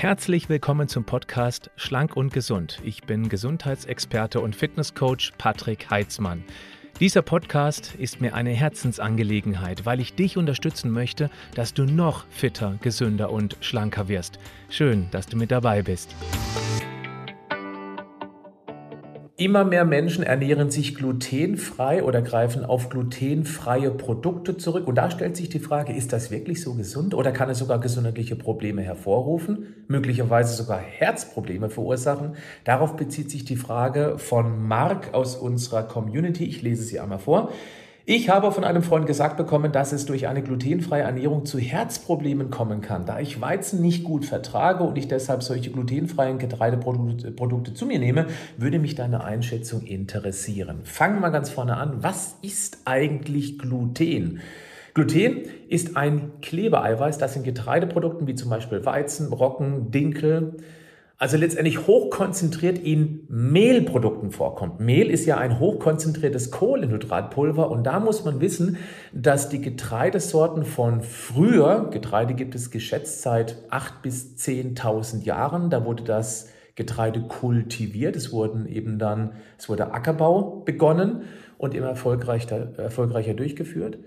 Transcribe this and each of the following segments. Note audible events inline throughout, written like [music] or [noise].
Herzlich willkommen zum Podcast Schlank und Gesund. Ich bin Gesundheitsexperte und Fitnesscoach Patrick Heitzmann. Dieser Podcast ist mir eine Herzensangelegenheit, weil ich dich unterstützen möchte, dass du noch fitter, gesünder und schlanker wirst. Schön, dass du mit dabei bist. Immer mehr Menschen ernähren sich glutenfrei oder greifen auf glutenfreie Produkte zurück. Und da stellt sich die Frage, ist das wirklich so gesund oder kann es sogar gesundheitliche Probleme hervorrufen, möglicherweise sogar Herzprobleme verursachen? Darauf bezieht sich die Frage von Mark aus unserer Community. Ich lese sie einmal vor. Ich habe von einem Freund gesagt bekommen, dass es durch eine glutenfreie Ernährung zu Herzproblemen kommen kann. Da ich Weizen nicht gut vertrage und ich deshalb solche glutenfreien Getreideprodukte zu mir nehme, würde mich deine Einschätzung interessieren. Fangen wir mal ganz vorne an. Was ist eigentlich Gluten? Gluten ist ein Klebeeiweiß, das in Getreideprodukten wie zum Beispiel Weizen, Roggen, Dinkel, also letztendlich hochkonzentriert in Mehlprodukten vorkommt. Mehl ist ja ein hochkonzentriertes Kohlenhydratpulver und da muss man wissen, dass die Getreidesorten von früher, Getreide gibt es geschätzt seit 8.000 bis 10.000 Jahren, da wurde das Getreide kultiviert, es wurden eben dann, es wurde Ackerbau begonnen und immer erfolgreicher, erfolgreicher durchgeführt.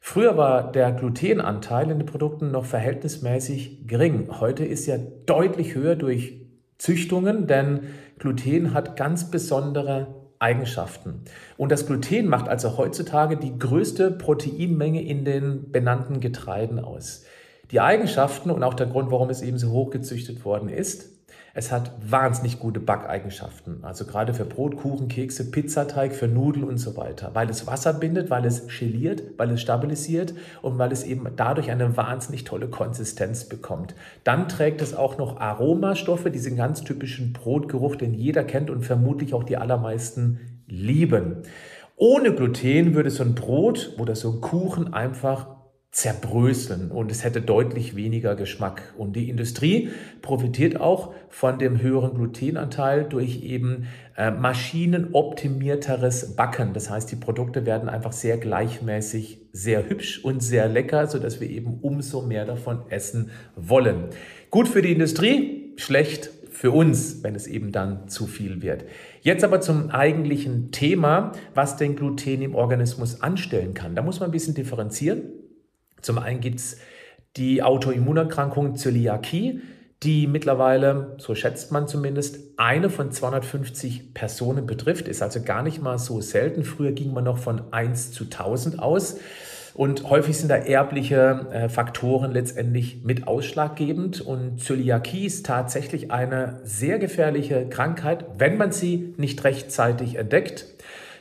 Früher war der Glutenanteil in den Produkten noch verhältnismäßig gering. Heute ist er deutlich höher durch Züchtungen, denn Gluten hat ganz besondere Eigenschaften. Und das Gluten macht also heutzutage die größte Proteinmenge in den benannten Getreiden aus. Die Eigenschaften und auch der Grund, warum es eben so hoch gezüchtet worden ist, es hat wahnsinnig gute Backeigenschaften, also gerade für Brot, Kuchen, Kekse, Pizzateig, für Nudeln und so weiter, weil es Wasser bindet, weil es geliert, weil es stabilisiert und weil es eben dadurch eine wahnsinnig tolle Konsistenz bekommt. Dann trägt es auch noch Aromastoffe, diesen ganz typischen Brotgeruch, den jeder kennt und vermutlich auch die allermeisten lieben. Ohne Gluten würde so ein Brot oder so ein Kuchen einfach zerbröseln und es hätte deutlich weniger Geschmack. Und die Industrie profitiert auch von dem höheren Glutenanteil durch eben äh, maschinenoptimierteres Backen. Das heißt, die Produkte werden einfach sehr gleichmäßig, sehr hübsch und sehr lecker, sodass wir eben umso mehr davon essen wollen. Gut für die Industrie, schlecht für uns, wenn es eben dann zu viel wird. Jetzt aber zum eigentlichen Thema, was denn Gluten im Organismus anstellen kann. Da muss man ein bisschen differenzieren. Zum einen gibt es die Autoimmunerkrankung Zöliakie, die mittlerweile, so schätzt man zumindest, eine von 250 Personen betrifft, ist also gar nicht mal so selten. Früher ging man noch von 1 zu 1000 aus. Und häufig sind da erbliche äh, Faktoren letztendlich mit ausschlaggebend. Und Zöliakie ist tatsächlich eine sehr gefährliche Krankheit, wenn man sie nicht rechtzeitig entdeckt.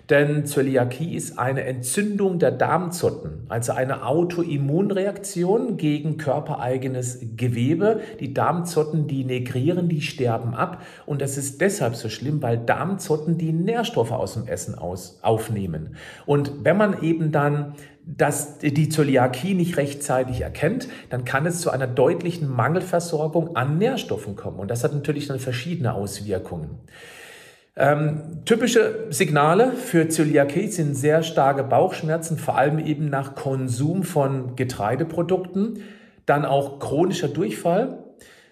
Denn Zöliakie ist eine Entzündung der Darmzotten, also eine Autoimmunreaktion gegen körpereigenes Gewebe. Die Darmzotten, die negrieren, die sterben ab. Und das ist deshalb so schlimm, weil Darmzotten die Nährstoffe aus dem Essen aus, aufnehmen. Und wenn man eben dann dass die Zöliakie nicht rechtzeitig erkennt, dann kann es zu einer deutlichen Mangelversorgung an Nährstoffen kommen. Und das hat natürlich dann verschiedene Auswirkungen. Ähm, typische Signale für Zöliakie sind sehr starke Bauchschmerzen, vor allem eben nach Konsum von Getreideprodukten, dann auch chronischer Durchfall,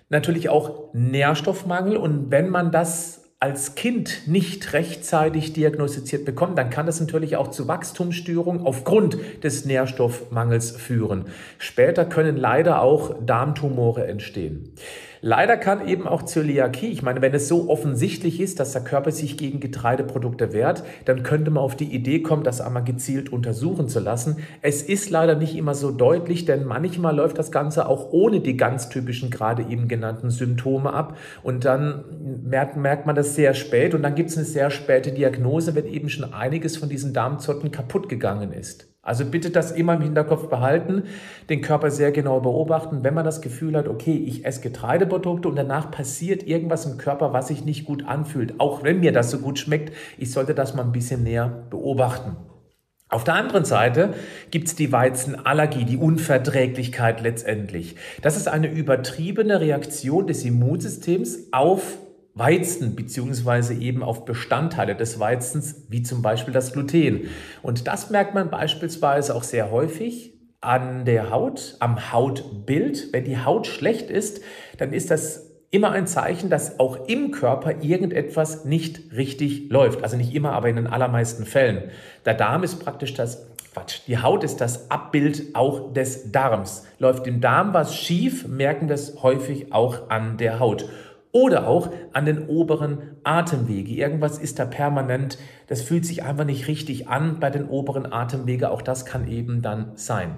natürlich auch Nährstoffmangel und wenn man das als Kind nicht rechtzeitig diagnostiziert bekommt, dann kann das natürlich auch zu Wachstumsstörungen aufgrund des Nährstoffmangels führen. Später können leider auch Darmtumore entstehen. Leider kann eben auch Zöliakie, ich meine, wenn es so offensichtlich ist, dass der Körper sich gegen Getreideprodukte wehrt, dann könnte man auf die Idee kommen, das einmal gezielt untersuchen zu lassen. Es ist leider nicht immer so deutlich, denn manchmal läuft das Ganze auch ohne die ganz typischen, gerade eben genannten Symptome ab. Und dann merkt, merkt man das sehr spät und dann gibt es eine sehr späte Diagnose, wenn eben schon einiges von diesen Darmzotten kaputt gegangen ist. Also bitte das immer im Hinterkopf behalten, den Körper sehr genau beobachten. Wenn man das Gefühl hat, okay, ich esse Getreideprodukte und danach passiert irgendwas im Körper, was sich nicht gut anfühlt, auch wenn mir das so gut schmeckt, ich sollte das mal ein bisschen näher beobachten. Auf der anderen Seite gibt es die Weizenallergie, die Unverträglichkeit letztendlich. Das ist eine übertriebene Reaktion des Immunsystems auf Weizen beziehungsweise eben auf Bestandteile des Weizens, wie zum Beispiel das Gluten. Und das merkt man beispielsweise auch sehr häufig an der Haut, am Hautbild. Wenn die Haut schlecht ist, dann ist das immer ein Zeichen, dass auch im Körper irgendetwas nicht richtig läuft. Also nicht immer, aber in den allermeisten Fällen. Der Darm ist praktisch das Quatsch. Die Haut ist das Abbild auch des Darms. Läuft im Darm was schief, merken wir es häufig auch an der Haut. Oder auch an den oberen Atemwege. Irgendwas ist da permanent, das fühlt sich einfach nicht richtig an bei den oberen Atemwege. Auch das kann eben dann sein.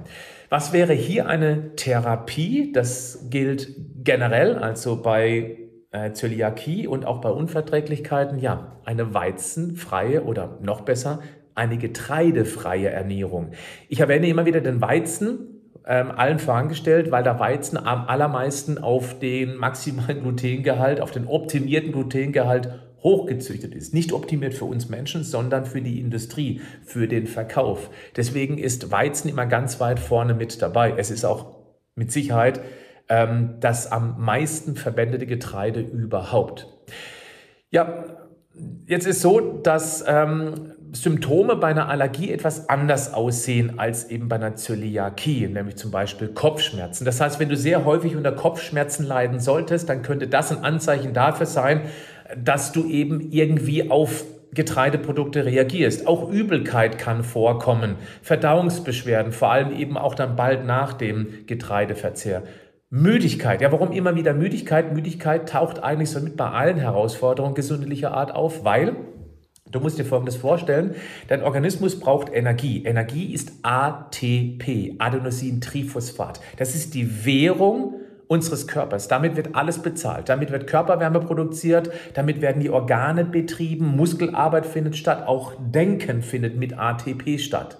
Was wäre hier eine Therapie? Das gilt generell, also bei äh, Zöliakie und auch bei Unverträglichkeiten. Ja, eine weizenfreie oder noch besser eine getreidefreie Ernährung. Ich erwähne immer wieder den Weizen, ähm, allen vorangestellt, weil der Weizen am allermeisten auf den maximalen [laughs] Glutengehalt, auf den optimierten Glutengehalt hochgezüchtet ist. Nicht optimiert für uns Menschen, sondern für die Industrie, für den Verkauf. Deswegen ist Weizen immer ganz weit vorne mit dabei. Es ist auch mit Sicherheit ähm, das am meisten verwendete Getreide überhaupt. Ja, jetzt ist so, dass ähm, Symptome bei einer Allergie etwas anders aussehen als eben bei einer Zöliakie, nämlich zum Beispiel Kopfschmerzen. Das heißt, wenn du sehr häufig unter Kopfschmerzen leiden solltest, dann könnte das ein Anzeichen dafür sein, dass du eben irgendwie auf Getreideprodukte reagierst. Auch Übelkeit kann vorkommen, Verdauungsbeschwerden, vor allem eben auch dann bald nach dem Getreideverzehr. Müdigkeit. Ja, warum immer wieder Müdigkeit? Müdigkeit taucht eigentlich so mit bei allen Herausforderungen gesundheitlicher Art auf, weil Du musst dir Folgendes vorstellen, dein Organismus braucht Energie. Energie ist ATP, Adenosintriphosphat. Das ist die Währung unseres Körpers. Damit wird alles bezahlt. Damit wird Körperwärme produziert, damit werden die Organe betrieben, Muskelarbeit findet statt, auch Denken findet mit ATP statt.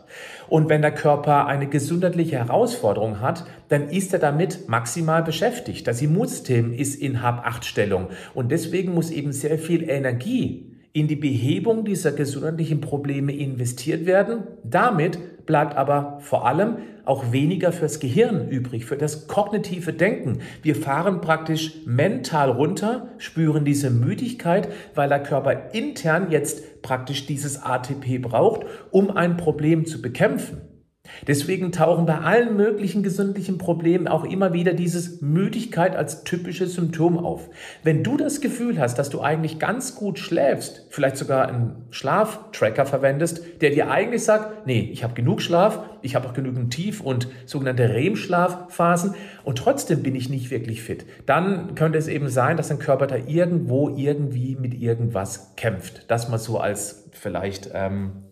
Und wenn der Körper eine gesundheitliche Herausforderung hat, dann ist er damit maximal beschäftigt. Das Immunsystem ist in Hab-8-Stellung und deswegen muss eben sehr viel Energie in die Behebung dieser gesundheitlichen Probleme investiert werden. Damit bleibt aber vor allem auch weniger fürs Gehirn übrig, für das kognitive Denken. Wir fahren praktisch mental runter, spüren diese Müdigkeit, weil der Körper intern jetzt praktisch dieses ATP braucht, um ein Problem zu bekämpfen. Deswegen tauchen bei allen möglichen gesundlichen Problemen auch immer wieder dieses Müdigkeit als typisches Symptom auf. Wenn du das Gefühl hast, dass du eigentlich ganz gut schläfst, vielleicht sogar einen Schlaftracker verwendest, der dir eigentlich sagt, nee, ich habe genug Schlaf, ich habe auch genügend Tief- und sogenannte REM-Schlafphasen und trotzdem bin ich nicht wirklich fit, dann könnte es eben sein, dass dein Körper da irgendwo irgendwie mit irgendwas kämpft. Das mal so als vielleicht ähm,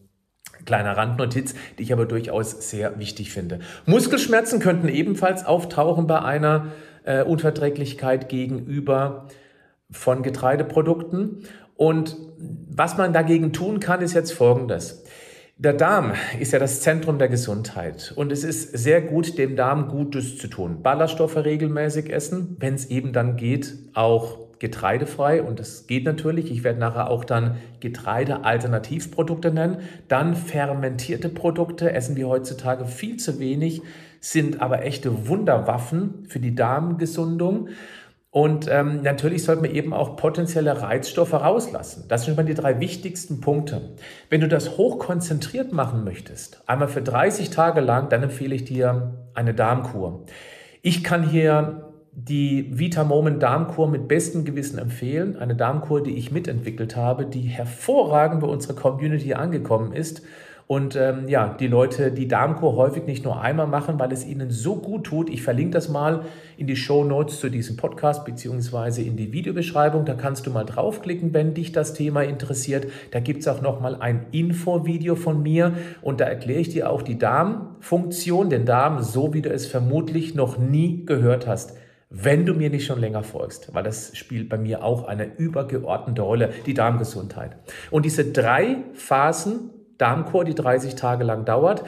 Kleiner Randnotiz, die ich aber durchaus sehr wichtig finde. Muskelschmerzen könnten ebenfalls auftauchen bei einer äh, Unverträglichkeit gegenüber von Getreideprodukten. Und was man dagegen tun kann, ist jetzt Folgendes. Der Darm ist ja das Zentrum der Gesundheit und es ist sehr gut, dem Darm Gutes zu tun. Ballaststoffe regelmäßig essen, wenn es eben dann geht, auch getreidefrei und das geht natürlich. Ich werde nachher auch dann Getreide-Alternativprodukte nennen. Dann fermentierte Produkte essen wir heutzutage viel zu wenig, sind aber echte Wunderwaffen für die Darmgesundung. Und ähm, natürlich sollte man eben auch potenzielle Reizstoffe rauslassen. Das sind mal die drei wichtigsten Punkte. Wenn du das hochkonzentriert machen möchtest, einmal für 30 Tage lang, dann empfehle ich dir eine Darmkur. Ich kann hier die Vita Moment Darmkur mit bestem Gewissen empfehlen. Eine Darmkur, die ich mitentwickelt habe, die hervorragend bei unserer Community angekommen ist. Und ähm, ja, die Leute die Darmkur häufig nicht nur einmal machen, weil es ihnen so gut tut. Ich verlinke das mal in die Show Notes zu diesem Podcast beziehungsweise in die Videobeschreibung. Da kannst du mal draufklicken, wenn dich das Thema interessiert. Da gibt es auch nochmal ein Info-Video von mir und da erkläre ich dir auch die Darmfunktion, den Darm, so wie du es vermutlich noch nie gehört hast wenn du mir nicht schon länger folgst, weil das spielt bei mir auch eine übergeordnete Rolle, die Darmgesundheit. Und diese drei Phasen Darmkur, die 30 Tage lang dauert,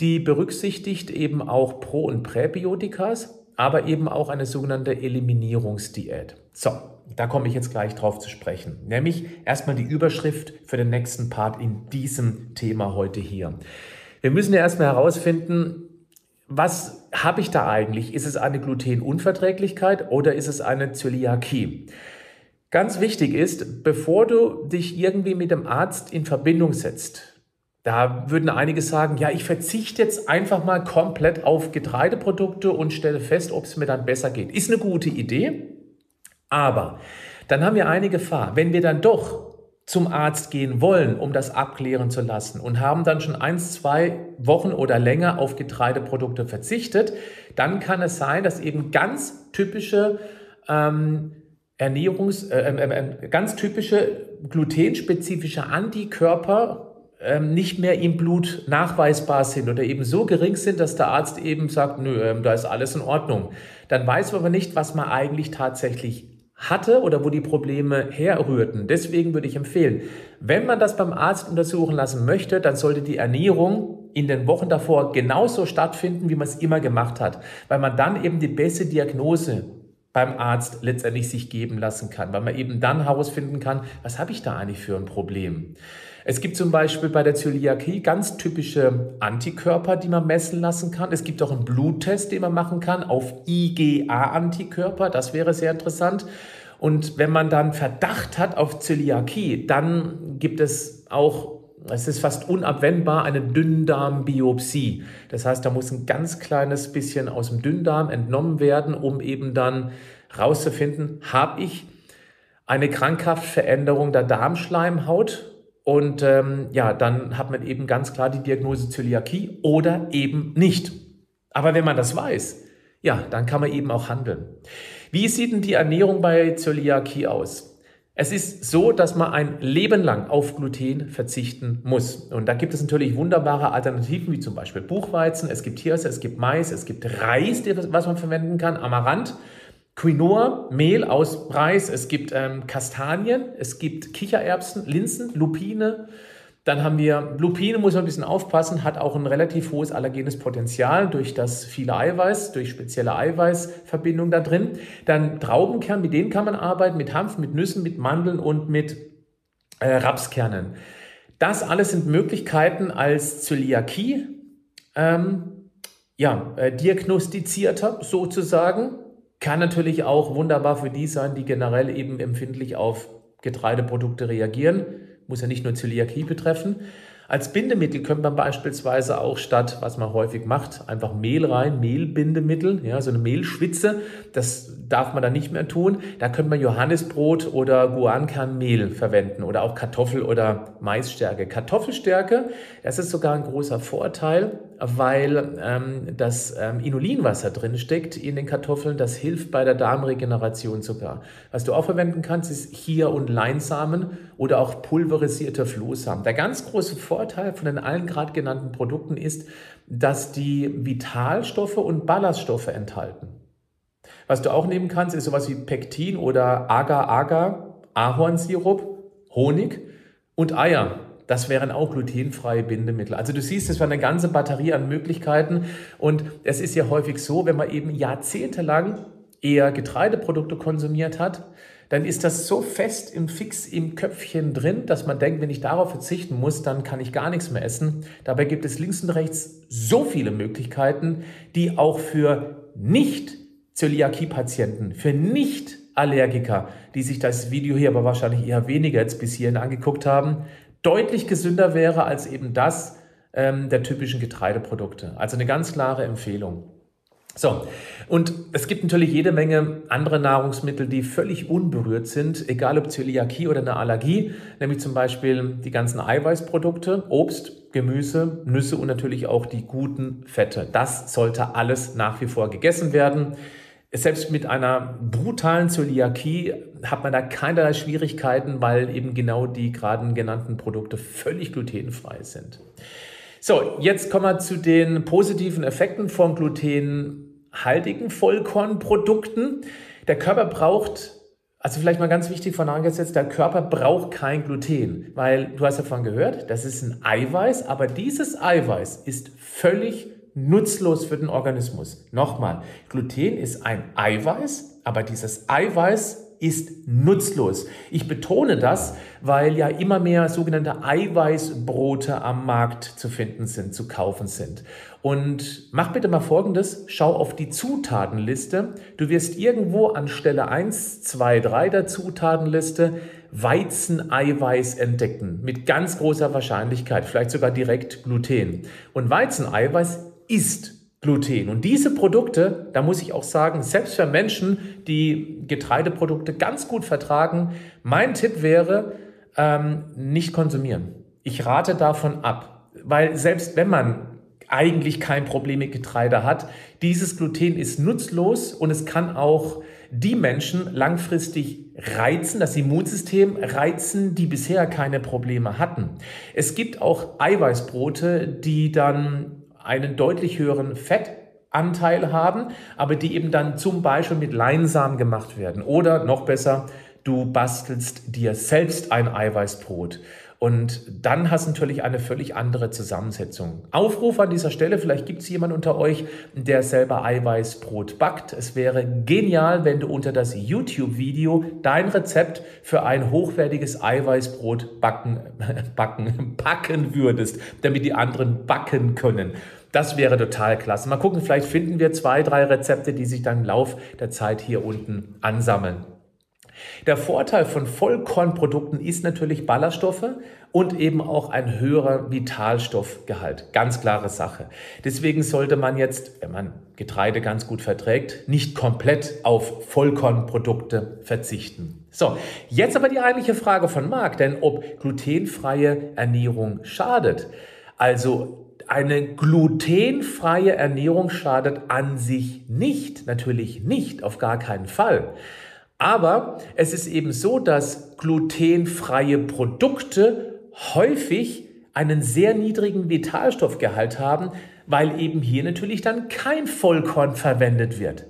die berücksichtigt eben auch Pro- und Präbiotikas, aber eben auch eine sogenannte Eliminierungsdiät. So, da komme ich jetzt gleich drauf zu sprechen. Nämlich erstmal die Überschrift für den nächsten Part in diesem Thema heute hier. Wir müssen ja erstmal herausfinden, was habe ich da eigentlich? Ist es eine Glutenunverträglichkeit oder ist es eine Zöliakie? Ganz wichtig ist, bevor du dich irgendwie mit dem Arzt in Verbindung setzt, da würden einige sagen, ja, ich verzichte jetzt einfach mal komplett auf Getreideprodukte und stelle fest, ob es mir dann besser geht. Ist eine gute Idee, Aber dann haben wir eine Gefahr. Wenn wir dann doch zum Arzt gehen wollen, um das abklären zu lassen und haben dann schon eins, zwei Wochen oder länger auf Getreideprodukte verzichtet, dann kann es sein, dass eben ganz typische ähm, Ernährungs, äh, äh, ganz typische glutenspezifische Antikörper ähm, nicht mehr im Blut nachweisbar sind oder eben so gering sind, dass der Arzt eben sagt, nö, da ist alles in Ordnung. Dann weiß man aber nicht, was man eigentlich tatsächlich hatte oder wo die Probleme herrührten. Deswegen würde ich empfehlen, wenn man das beim Arzt untersuchen lassen möchte, dann sollte die Ernährung in den Wochen davor genauso stattfinden, wie man es immer gemacht hat, weil man dann eben die beste Diagnose beim Arzt letztendlich sich geben lassen kann, weil man eben dann herausfinden kann, was habe ich da eigentlich für ein Problem. Es gibt zum Beispiel bei der Zöliakie ganz typische Antikörper, die man messen lassen kann. Es gibt auch einen Bluttest, den man machen kann auf IgA-Antikörper. Das wäre sehr interessant. Und wenn man dann Verdacht hat auf Zöliakie, dann gibt es auch es ist fast unabwendbar eine Dünndarmbiopsie. Das heißt, da muss ein ganz kleines bisschen aus dem Dünndarm entnommen werden, um eben dann rauszufinden, habe ich eine krankhaft Veränderung der Darmschleimhaut und ähm, ja, dann hat man eben ganz klar die Diagnose Zöliakie oder eben nicht. Aber wenn man das weiß, ja, dann kann man eben auch handeln. Wie sieht denn die Ernährung bei Zöliakie aus? Es ist so, dass man ein Leben lang auf Gluten verzichten muss. Und da gibt es natürlich wunderbare Alternativen, wie zum Beispiel Buchweizen, es gibt Hirse, es gibt Mais, es gibt Reis, was man verwenden kann, Amaranth. Quinoa, Mehl aus Reis, es gibt ähm, Kastanien, es gibt Kichererbsen, Linsen, Lupine. Dann haben wir Lupine, muss man ein bisschen aufpassen, hat auch ein relativ hohes allergenes Potenzial durch das viele Eiweiß, durch spezielle Eiweißverbindungen da drin. Dann Traubenkern, mit denen kann man arbeiten, mit Hanf, mit Nüssen, mit Mandeln und mit äh, Rapskernen. Das alles sind Möglichkeiten als Zöliakie, ähm, ja, äh, diagnostizierter sozusagen kann natürlich auch wunderbar für die sein, die generell eben empfindlich auf Getreideprodukte reagieren. Muss ja nicht nur Zöliakie betreffen. Als Bindemittel könnte man beispielsweise auch statt, was man häufig macht, einfach Mehl rein, Mehlbindemittel, ja, so eine Mehlschwitze, das darf man dann nicht mehr tun. Da könnte man Johannisbrot oder Guankernmehl verwenden oder auch Kartoffel- oder Maisstärke. Kartoffelstärke, das ist sogar ein großer Vorteil, weil ähm, das ähm, Inulinwasser drin steckt in den Kartoffeln, das hilft bei der Darmregeneration sogar. Was du auch verwenden kannst, ist Chia- und Leinsamen oder auch pulverisierter Flohsamen. Der ganz große Vorteil von den allen gerade genannten Produkten ist, dass die Vitalstoffe und Ballaststoffe enthalten. Was du auch nehmen kannst, ist sowas wie Pektin oder Agar-Agar, Ahornsirup, Honig und Eier. Das wären auch glutenfreie Bindemittel. Also du siehst, es war eine ganze Batterie an Möglichkeiten. Und es ist ja häufig so, wenn man eben jahrzehntelang eher Getreideprodukte konsumiert hat, dann ist das so fest im Fix im Köpfchen drin, dass man denkt, wenn ich darauf verzichten muss, dann kann ich gar nichts mehr essen. Dabei gibt es links und rechts so viele Möglichkeiten, die auch für nicht Zöliakie-Patienten, für nicht Allergiker, die sich das Video hier aber wahrscheinlich eher weniger jetzt bis hierhin angeguckt haben, deutlich gesünder wäre als eben das ähm, der typischen Getreideprodukte. Also eine ganz klare Empfehlung. So, und es gibt natürlich jede Menge andere Nahrungsmittel, die völlig unberührt sind, egal ob Zöliakie oder eine Allergie, nämlich zum Beispiel die ganzen Eiweißprodukte, Obst, Gemüse, Nüsse und natürlich auch die guten Fette. Das sollte alles nach wie vor gegessen werden. Selbst mit einer brutalen Zöliakie hat man da keinerlei Schwierigkeiten, weil eben genau die gerade genannten Produkte völlig glutenfrei sind. So, jetzt kommen wir zu den positiven Effekten von glutenhaltigen Vollkornprodukten. Der Körper braucht, also vielleicht mal ganz wichtig vorangesetzt, der Körper braucht kein Gluten, weil du hast davon gehört, das ist ein Eiweiß, aber dieses Eiweiß ist völlig nutzlos für den Organismus. Nochmal, Gluten ist ein Eiweiß, aber dieses Eiweiß ist nutzlos. Ich betone das, weil ja immer mehr sogenannte Eiweißbrote am Markt zu finden sind, zu kaufen sind. Und mach bitte mal Folgendes, schau auf die Zutatenliste. Du wirst irgendwo an Stelle 1, 2, 3 der Zutatenliste Weizeneiweiß entdecken, mit ganz großer Wahrscheinlichkeit, vielleicht sogar direkt Gluten. Und Weizeneiweiß ist Gluten. Und diese Produkte, da muss ich auch sagen, selbst für Menschen, die Getreideprodukte ganz gut vertragen, mein Tipp wäre, ähm, nicht konsumieren. Ich rate davon ab, weil selbst wenn man eigentlich kein Problem mit Getreide hat, dieses Gluten ist nutzlos und es kann auch die Menschen langfristig reizen, das Immunsystem reizen, die bisher keine Probleme hatten. Es gibt auch Eiweißbrote, die dann einen deutlich höheren Fettanteil haben, aber die eben dann zum Beispiel mit Leinsamen gemacht werden. Oder noch besser, du bastelst dir selbst ein Eiweißbrot. Und dann hast du natürlich eine völlig andere Zusammensetzung. Aufruf an dieser Stelle, vielleicht gibt es jemanden unter euch, der selber Eiweißbrot backt. Es wäre genial, wenn du unter das YouTube-Video dein Rezept für ein hochwertiges Eiweißbrot backen, [laughs] backen, backen würdest, damit die anderen backen können. Das wäre total klasse. Mal gucken, vielleicht finden wir zwei, drei Rezepte, die sich dann im Lauf der Zeit hier unten ansammeln. Der Vorteil von Vollkornprodukten ist natürlich Ballaststoffe und eben auch ein höherer Vitalstoffgehalt. Ganz klare Sache. Deswegen sollte man jetzt, wenn man Getreide ganz gut verträgt, nicht komplett auf Vollkornprodukte verzichten. So, jetzt aber die eigentliche Frage von Marc, denn ob glutenfreie Ernährung schadet. Also eine glutenfreie Ernährung schadet an sich nicht, natürlich nicht, auf gar keinen Fall. Aber es ist eben so, dass glutenfreie Produkte häufig einen sehr niedrigen Vitalstoffgehalt haben, weil eben hier natürlich dann kein Vollkorn verwendet wird.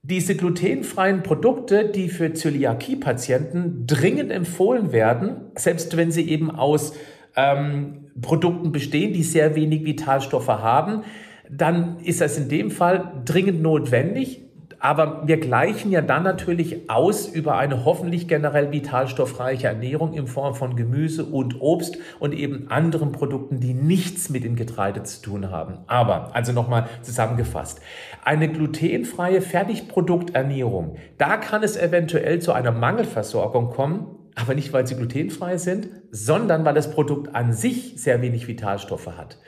Diese glutenfreien Produkte, die für Zöliakie-Patienten dringend empfohlen werden, selbst wenn sie eben aus ähm, Produkten bestehen, die sehr wenig Vitalstoffe haben, dann ist das in dem Fall dringend notwendig, aber wir gleichen ja dann natürlich aus über eine hoffentlich generell vitalstoffreiche Ernährung in Form von Gemüse und Obst und eben anderen Produkten, die nichts mit dem Getreide zu tun haben. Aber, also nochmal zusammengefasst, eine glutenfreie Fertigprodukternährung, da kann es eventuell zu einer Mangelversorgung kommen, aber nicht, weil sie glutenfrei sind, sondern weil das Produkt an sich sehr wenig Vitalstoffe hat.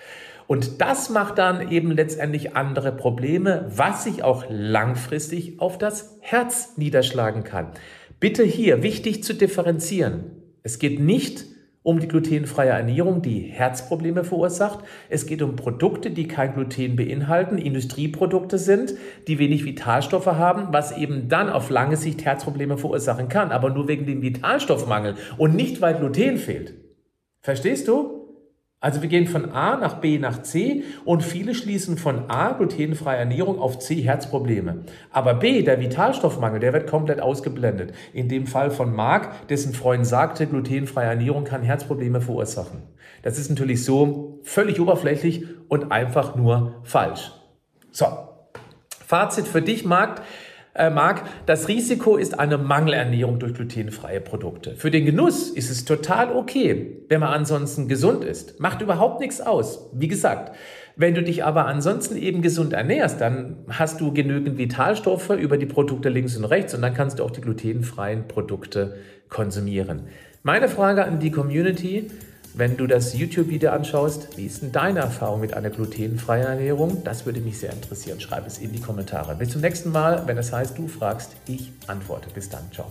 Und das macht dann eben letztendlich andere Probleme, was sich auch langfristig auf das Herz niederschlagen kann. Bitte hier wichtig zu differenzieren. Es geht nicht um die glutenfreie Ernährung, die Herzprobleme verursacht. Es geht um Produkte, die kein Gluten beinhalten, Industrieprodukte sind, die wenig Vitalstoffe haben, was eben dann auf lange Sicht Herzprobleme verursachen kann, aber nur wegen dem Vitalstoffmangel und nicht, weil Gluten fehlt. Verstehst du? Also wir gehen von A nach B nach C und viele schließen von A, glutenfreie Ernährung, auf C, Herzprobleme. Aber B, der Vitalstoffmangel, der wird komplett ausgeblendet. In dem Fall von Marc, dessen Freund sagte, glutenfreie Ernährung kann Herzprobleme verursachen. Das ist natürlich so völlig oberflächlich und einfach nur falsch. So, Fazit für dich, Marc äh, mag, das Risiko ist eine Mangelernährung durch glutenfreie Produkte. Für den Genuss ist es total okay, wenn man ansonsten gesund ist. Macht überhaupt nichts aus. Wie gesagt, wenn du dich aber ansonsten eben gesund ernährst, dann hast du genügend Vitalstoffe über die Produkte links und rechts und dann kannst du auch die glutenfreien Produkte konsumieren. Meine Frage an die Community, wenn du das YouTube-Video anschaust, wie ist denn deine Erfahrung mit einer glutenfreien Ernährung? Das würde mich sehr interessieren. Schreib es in die Kommentare. Bis zum nächsten Mal, wenn es heißt, du fragst, ich antworte. Bis dann. Ciao.